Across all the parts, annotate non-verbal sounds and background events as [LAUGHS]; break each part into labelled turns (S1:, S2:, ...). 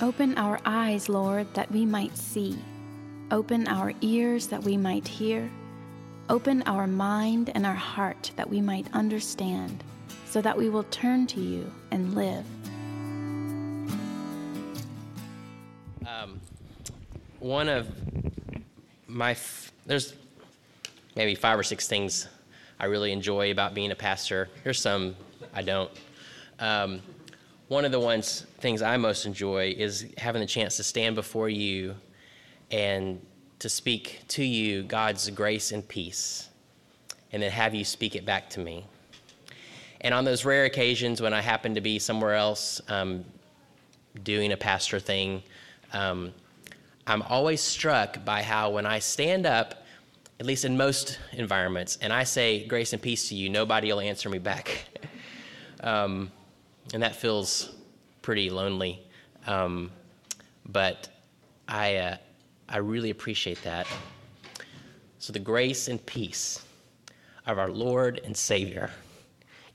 S1: Open our eyes, Lord, that we might see. Open our ears that we might hear. Open our mind and our heart that we might understand, so that we will turn to you and live.
S2: Um, one of my, f- there's maybe five or six things I really enjoy about being a pastor. There's some I don't. Um, one of the ones things I most enjoy is having the chance to stand before you and to speak to you God's grace and peace, and then have you speak it back to me. And on those rare occasions when I happen to be somewhere else um, doing a pastor thing, um, I'm always struck by how when I stand up, at least in most environments, and I say grace and peace to you, nobody will answer me back. [LAUGHS] um, and that feels pretty lonely. Um, but I, uh, I really appreciate that. So, the grace and peace of our Lord and Savior,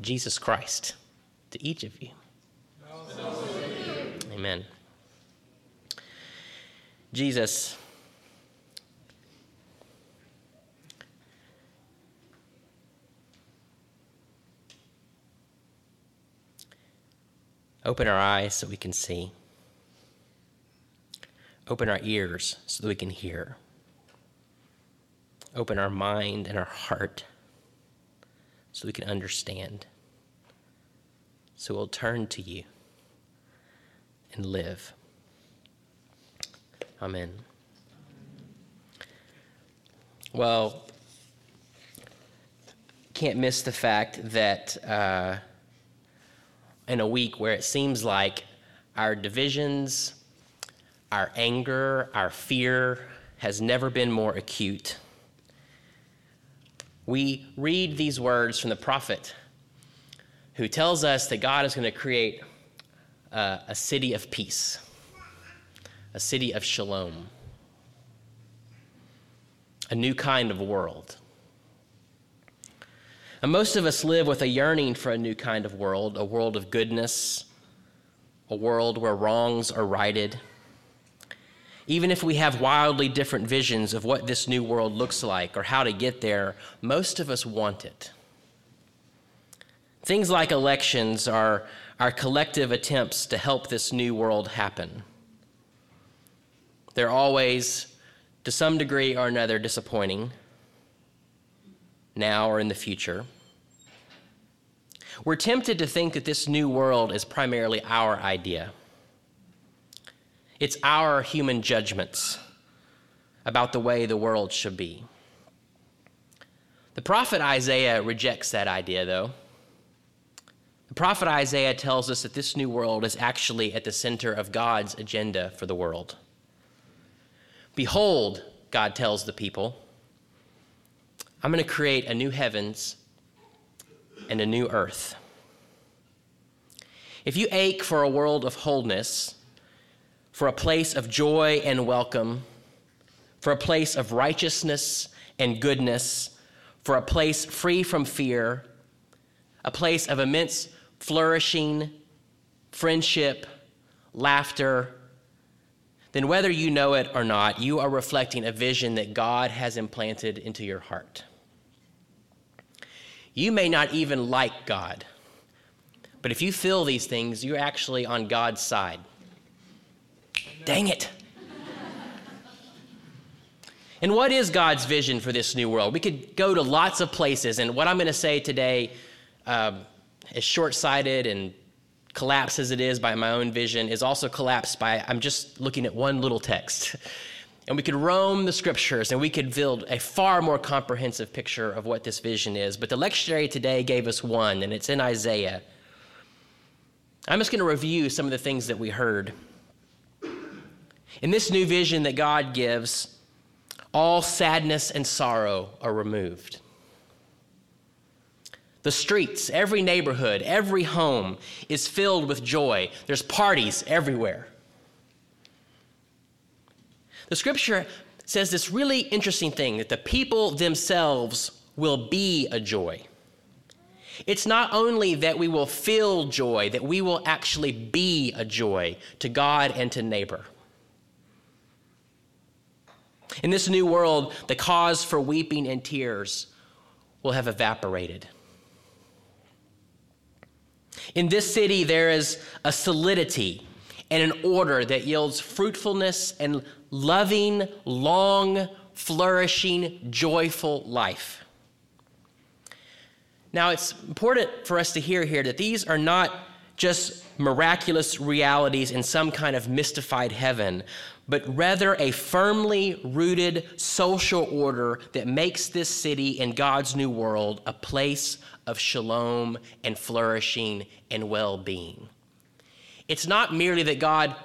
S2: Jesus Christ, to each of you. Amen. Jesus, open our eyes so we can see. Open our ears so that we can hear. Open our mind and our heart so we can understand. So we'll turn to you and live. Amen. Well, can't miss the fact that uh, in a week where it seems like our divisions, our anger, our fear has never been more acute, we read these words from the prophet who tells us that God is going to create uh, a city of peace a city of shalom, a new kind of world. And most of us live with a yearning for a new kind of world, a world of goodness, a world where wrongs are righted. Even if we have wildly different visions of what this new world looks like or how to get there, most of us want it. Things like elections are our collective attempts to help this new world happen. They're always, to some degree or another, disappointing, now or in the future. We're tempted to think that this new world is primarily our idea. It's our human judgments about the way the world should be. The prophet Isaiah rejects that idea, though. The prophet Isaiah tells us that this new world is actually at the center of God's agenda for the world. Behold, God tells the people, I'm going to create a new heavens and a new earth. If you ache for a world of wholeness, for a place of joy and welcome, for a place of righteousness and goodness, for a place free from fear, a place of immense flourishing, friendship, laughter, then whether you know it or not, you are reflecting a vision that God has implanted into your heart. You may not even like God, but if you feel these things, you're actually on God's side. Dang it. and what is God's vision for this new world? We could go to lots of places, and what I'm going to say today um, is short sighted and collapse as it is by my own vision, is also collapsed by I'm just looking at one little text. And we could roam the scriptures and we could build a far more comprehensive picture of what this vision is. But the lectionary today gave us one, and it's in Isaiah. I'm just going to review some of the things that we heard. In this new vision that God gives, all sadness and sorrow are removed. The streets, every neighborhood, every home is filled with joy. There's parties everywhere. The scripture says this really interesting thing that the people themselves will be a joy. It's not only that we will feel joy, that we will actually be a joy to God and to neighbor. In this new world, the cause for weeping and tears will have evaporated. In this city, there is a solidity and an order that yields fruitfulness and loving, long, flourishing, joyful life. Now, it's important for us to hear here that these are not just miraculous realities in some kind of mystified heaven, but rather a firmly rooted social order that makes this city and God's new world a place of shalom and flourishing and well being. It's not merely that God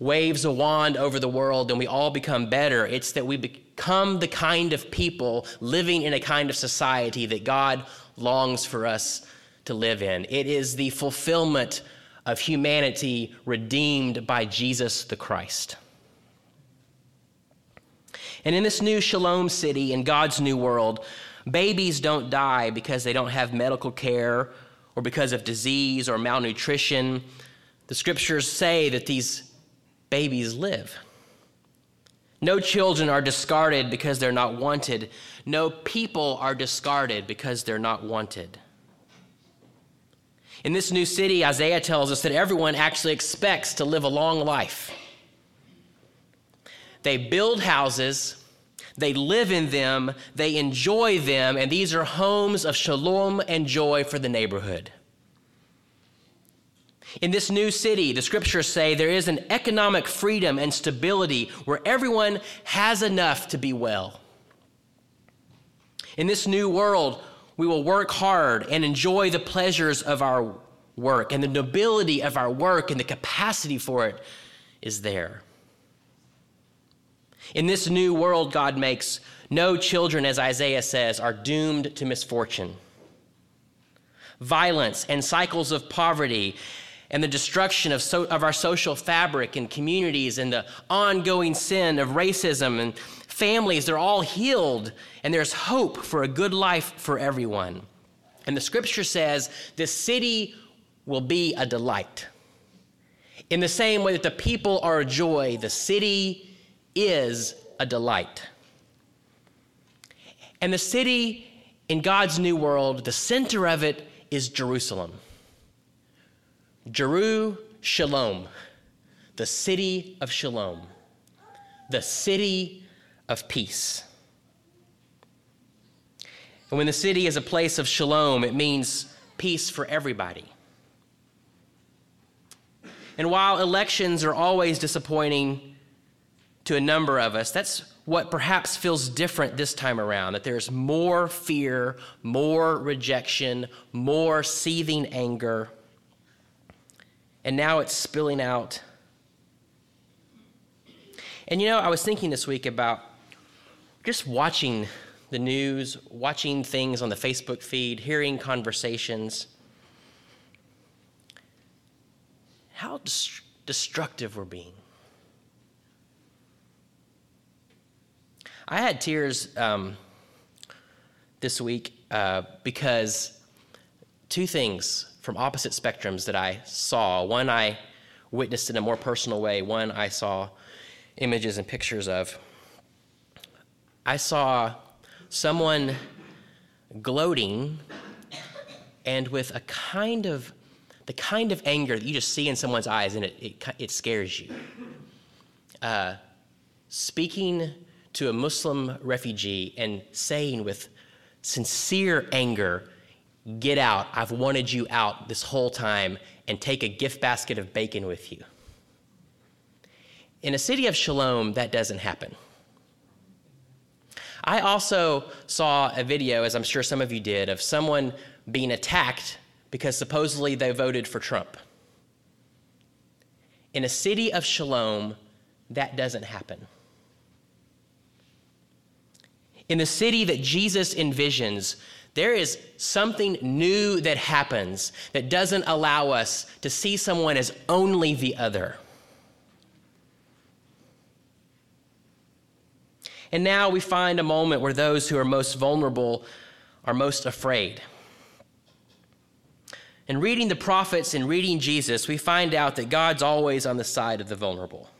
S2: waves a wand over the world and we all become better, it's that we become the kind of people living in a kind of society that God longs for us to live in. It is the fulfillment of humanity redeemed by Jesus the Christ. And in this new shalom city, in God's new world, babies don't die because they don't have medical care or because of disease or malnutrition. The scriptures say that these babies live. No children are discarded because they're not wanted. No people are discarded because they're not wanted. In this new city, Isaiah tells us that everyone actually expects to live a long life. They build houses, they live in them, they enjoy them, and these are homes of shalom and joy for the neighborhood. In this new city, the scriptures say there is an economic freedom and stability where everyone has enough to be well. In this new world, we will work hard and enjoy the pleasures of our work, and the nobility of our work and the capacity for it is there. In this new world God makes, no children, as Isaiah says, are doomed to misfortune. Violence and cycles of poverty and the destruction of, so, of our social fabric and communities and the ongoing sin of racism and families, they're all healed, and there's hope for a good life for everyone. And the scripture says this city will be a delight. In the same way that the people are a joy, the city is a delight. And the city in God's new world, the center of it is Jerusalem. Jeru Shalom, the city of Shalom, the city of peace. And when the city is a place of shalom, it means peace for everybody. And while elections are always disappointing to a number of us, that's what perhaps feels different this time around that there's more fear, more rejection, more seething anger. And now it's spilling out. And you know, I was thinking this week about just watching the news, watching things on the Facebook feed, hearing conversations. How destructive we're being. I had tears um, this week uh, because two things from opposite spectrums that I saw. One I witnessed in a more personal way, one I saw images and pictures of. I saw someone gloating and with a kind of the kind of anger that you just see in someone's eyes and it, it, it scares you. Uh, speaking to a Muslim refugee and saying with sincere anger, Get out. I've wanted you out this whole time, and take a gift basket of bacon with you. In a city of shalom, that doesn't happen. I also saw a video, as I'm sure some of you did, of someone being attacked because supposedly they voted for Trump. In a city of shalom, that doesn't happen. In the city that Jesus envisions, there is something new that happens that doesn't allow us to see someone as only the other. And now we find a moment where those who are most vulnerable are most afraid. In reading the prophets and reading Jesus, we find out that God's always on the side of the vulnerable.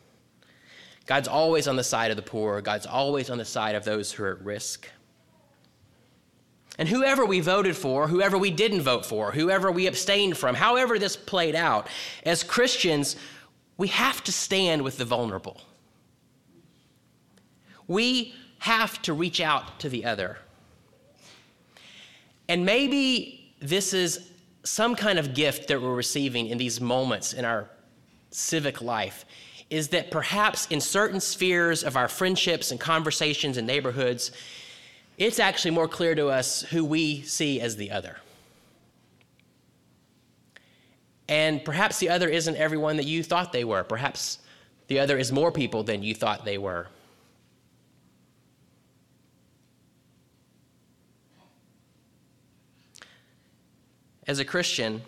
S2: God's always on the side of the poor. God's always on the side of those who are at risk. And whoever we voted for, whoever we didn't vote for, whoever we abstained from, however this played out, as Christians, we have to stand with the vulnerable. We have to reach out to the other. And maybe this is some kind of gift that we're receiving in these moments in our civic life is that perhaps in certain spheres of our friendships and conversations and neighborhoods, it's actually more clear to us who we see as the other. And perhaps the other isn't everyone that you thought they were. Perhaps the other is more people than you thought they were. As a Christian,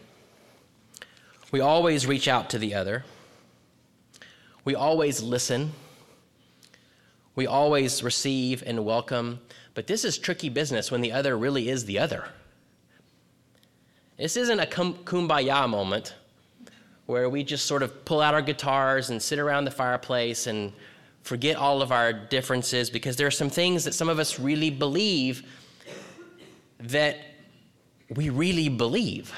S2: we always reach out to the other. We always listen. We always receive and welcome. But this is tricky business when the other really is the other. This isn't a kumbaya moment where we just sort of pull out our guitars and sit around the fireplace and forget all of our differences because there are some things that some of us really believe that we really believe.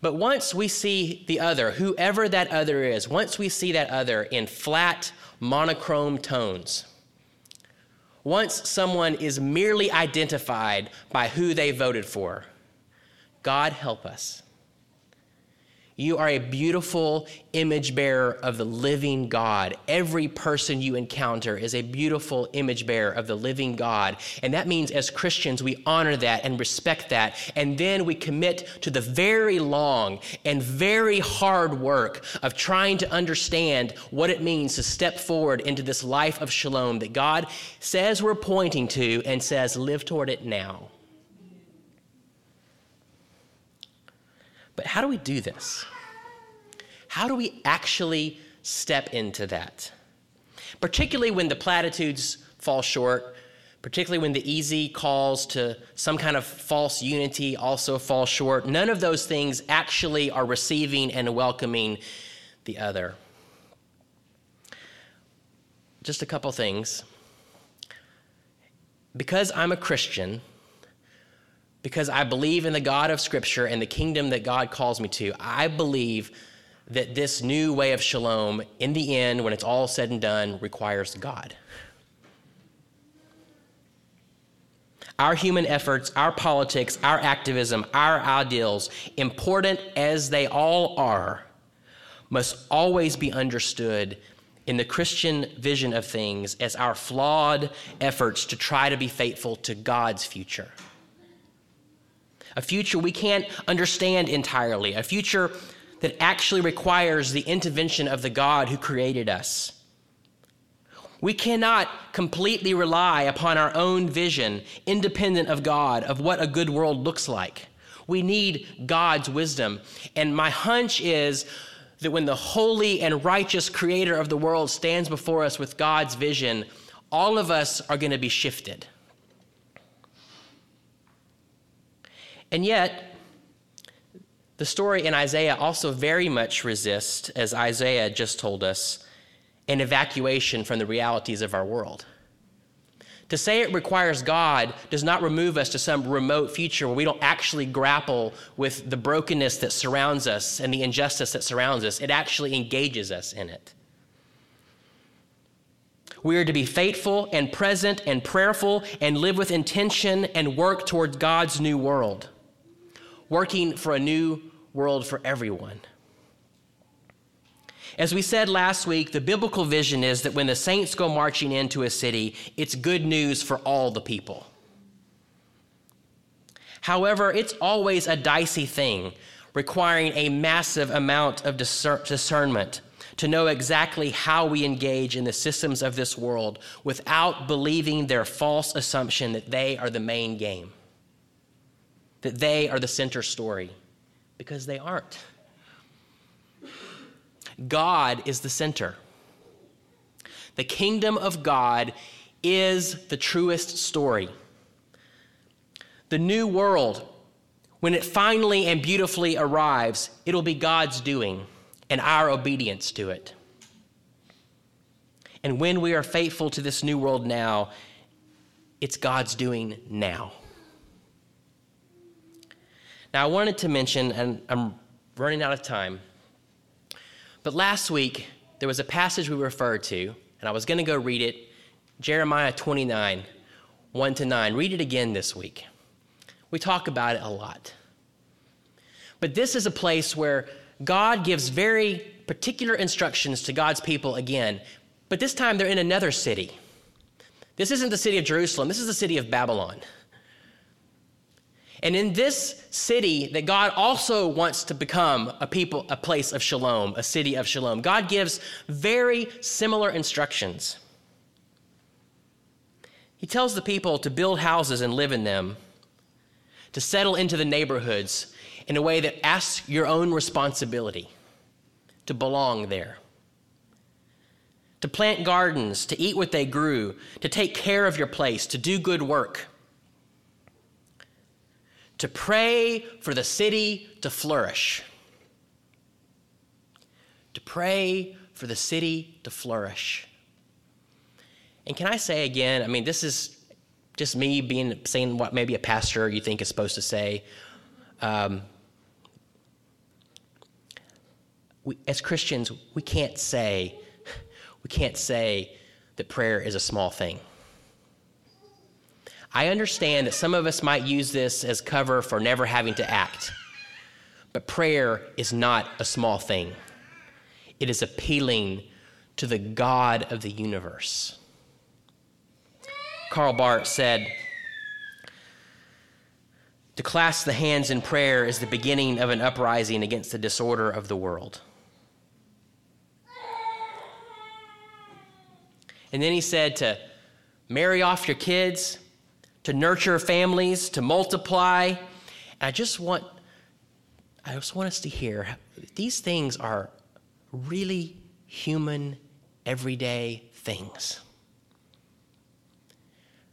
S2: But once we see the other, whoever that other is, once we see that other in flat, monochrome tones, once someone is merely identified by who they voted for, God help us you are a beautiful image bearer of the living God. Every person you encounter is a beautiful image bearer of the living God. And that means as Christians, we honor that and respect that. And then we commit to the very long and very hard work of trying to understand what it means to step forward into this life of shalom that God says we're pointing to and says, live toward it now. But how do we do this? How do we actually step into that? Particularly when the platitudes fall short, particularly when the easy calls to some kind of false unity also fall short. None of those things actually are receiving and welcoming the other. Just a couple things. Because I'm a Christian, because I believe in the God of Scripture and the kingdom that God calls me to, I believe that this new way of shalom, in the end, when it's all said and done, requires God. Our human efforts, our politics, our activism, our ideals, important as they all are, must always be understood in the Christian vision of things as our flawed efforts to try to be faithful to God's future a future we can't understand entirely, a future that actually requires the intervention of the God who created us. We cannot completely rely upon our own vision, independent of God, of what a good world looks like. We need God's wisdom. And my hunch is that when the holy and righteous creator of the world stands before us with God's vision, all of us are going to be shifted. And yet, the story in Isaiah also very much resists, as Isaiah just told us, an evacuation from the realities of our world. To say it requires God does not remove us to some remote future where we don't actually grapple with the brokenness that surrounds us and the injustice that surrounds us. It actually engages us in it. We are to be faithful and present and prayerful and live with intention and work towards God's new world working for a new world for everyone. As we said last week, the biblical vision is that when the saints go marching into a city, it's good news for all the people. However, it's always a dicey thing, requiring a massive amount of discernment to know exactly how we engage in the systems of this world without believing their false assumption that they are the main game that they are the center story because they aren't. God is the center. The kingdom of God is the truest story. The new world, when it finally and beautifully arrives, it'll be God's doing and our obedience to it. And when we are faithful to this new world now, it's God's doing now. Now, I wanted to mention, and I'm running out of time, but last week there was a passage we referred to, and I was going to go read it Jeremiah 29, 1 to 9. Read it again this week. We talk about it a lot. But this is a place where God gives very particular instructions to God's people again, but this time they're in another city. This isn't the city of Jerusalem, this is the city of Babylon. And in this city that God also wants to become a people, a place of shalom, a city of shalom, God gives very similar instructions. He tells the people to build houses and live in them, to settle into the neighborhoods in a way that asks your own responsibility to belong there, to plant gardens, to eat what they grew, to take care of your place, to do good work, to pray for the city to flourish. To pray for the city to flourish. And can I say again, I mean, this is just me being saying what maybe a pastor you think is supposed to say. Um, we, as Christians, we can't say we can't say that prayer is a small thing. I understand that some of us might use this as cover for never having to act. But prayer is not a small thing. It is appealing to the God of the universe. Karl Barth said, To clasp the hands in prayer is the beginning of an uprising against the disorder of the world. And then he said to marry off your kids, to nurture families, to multiply. And I just want I just want us to hear these things are really human, everyday things.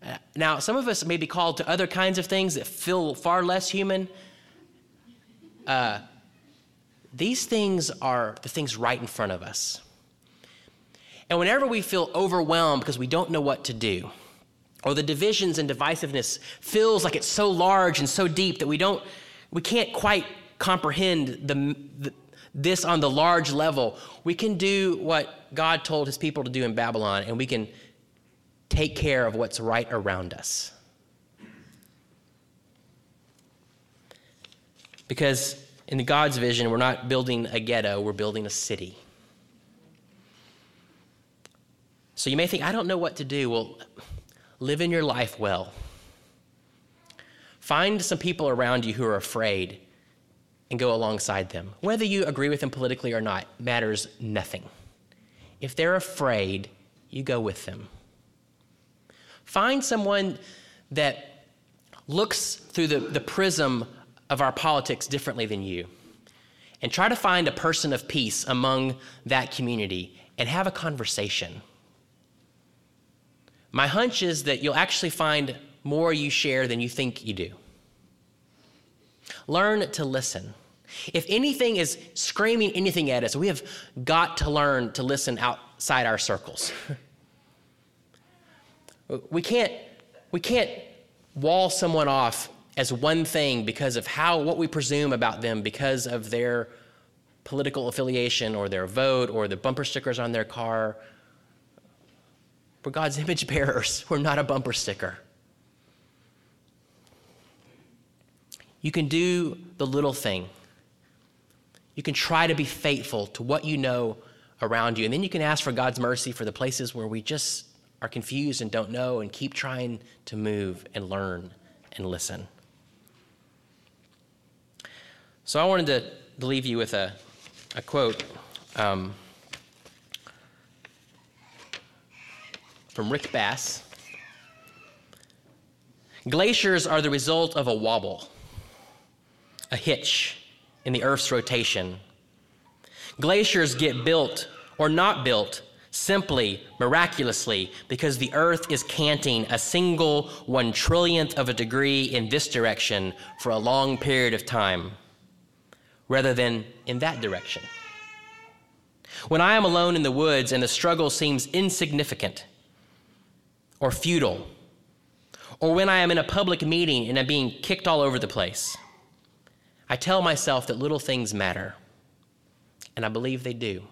S2: Uh, now, some of us may be called to other kinds of things that feel far less human. Uh, these things are the things right in front of us. And whenever we feel overwhelmed because we don't know what to do, or the divisions and divisiveness feels like it's so large and so deep that we don't we can't quite comprehend the, the, this on the large level. We can do what god told his people to do in babylon and we can take care of what's right around us. Because in god's vision we're not building a ghetto we're building a city. So you may think i don't know what to do. Well Live in your life well. Find some people around you who are afraid and go alongside them. Whether you agree with them politically or not matters nothing. If they're afraid, you go with them. Find someone that looks through the, the prism of our politics differently than you. And try to find a person of peace among that community and have a conversation. My hunch is that you'll actually find more you share than you think you do. Learn to listen. If anything is screaming anything at us, we have got to learn to listen outside our circles. we can't we can't wall someone off as one thing because of how what we presume about them because of their political affiliation or their vote or the bumper stickers on their car we're God's [LAUGHS] image bearers. We're not a bumper sticker. You can do the little thing. You can try to be faithful to what you know around you. And then you can ask for God's mercy for the places where we just are confused and don't know and keep trying to move and learn and listen. So I wanted to leave you with a, a quote. Um, from Rick Bass. Glaciers are the result of a wobble, a hitch in the Earth's rotation. Glaciers get built or not built simply, miraculously, because the earth is canting a single one trillionth of a degree in this direction for a long period of time, rather than in that direction. When I am alone in the woods and the struggle seems insignificant or futile, or when I am in a public meeting and I'm being kicked all over the place, I tell myself that little things matter, and I believe they do.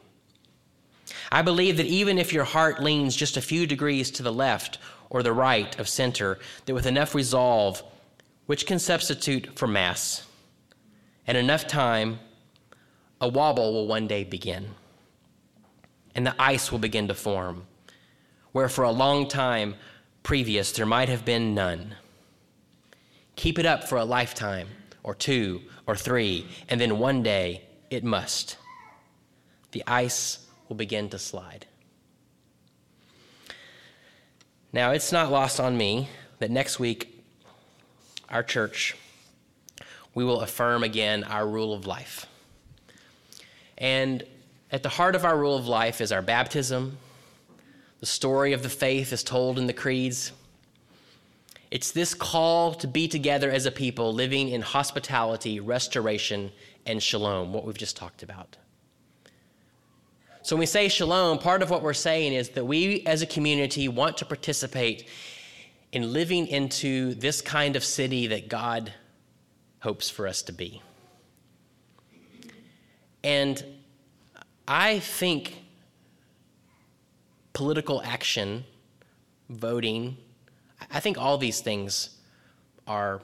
S2: I believe that even if your heart leans just a few degrees to the left or the right of center, that with enough resolve, which can substitute for mass, and enough time, a wobble will one day begin. And the ice will begin to form, where for a long time previous there might have been none. Keep it up for a lifetime, or two, or three, and then one day it must. The ice will begin to slide. Now, it's not lost on me that next week, our church, we will affirm again our rule of life. And at the heart of our rule of life is our baptism. The story of the faith is told in the creeds. It's this call to be together as a people living in hospitality, restoration, and shalom, what we've just talked about. So when we say shalom, part of what we're saying is that we as a community want to participate in living into this kind of city that God hopes for us to be. And I think political action, voting, I think all these things are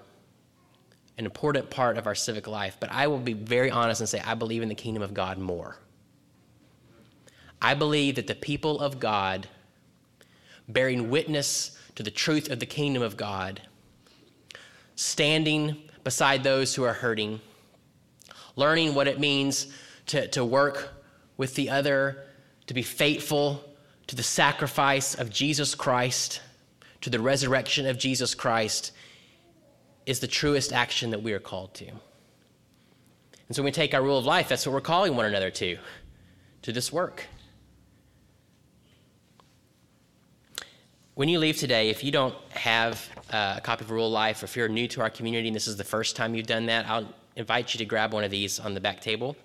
S2: an important part of our civic life, but I will be very honest and say I believe in the kingdom of God more. I believe that the people of God, bearing witness to the truth of the kingdom of God, standing beside those who are hurting, learning what it means to, to work with the other, to be faithful to the sacrifice of Jesus Christ, to the resurrection of Jesus Christ, is the truest action that we are called to. And so when we take our rule of life, that's what we're calling one another to, to this work. When you leave today, if you don't have uh, a copy of Rule of Life, or if you're new to our community and this is the first time you've done that, I'll invite you to grab one of these on the back table.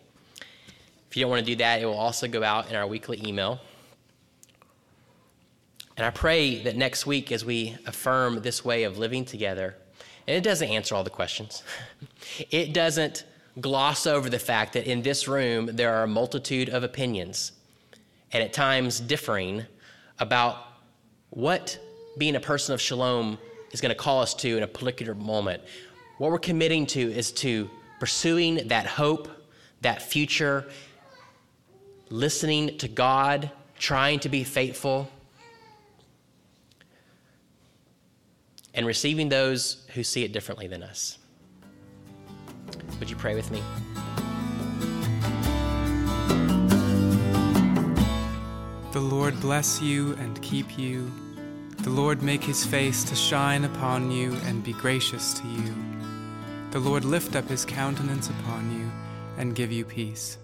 S2: If you don't want to do that, it will also go out in our weekly email. And I pray that next week, as we affirm this way of living together, and it doesn't answer all the questions, [LAUGHS] it doesn't gloss over the fact that in this room there are a multitude of opinions, and at times differing, about what being a person of shalom is going to call us to in a particular moment. What we're committing to is to pursuing that hope, that future, listening to God, trying to be faithful, and receiving those who see it differently than us. Would you pray with me?
S3: The Lord bless you and keep you. The Lord make his face to shine upon you and be gracious to you. The Lord lift up his countenance upon you and give you peace.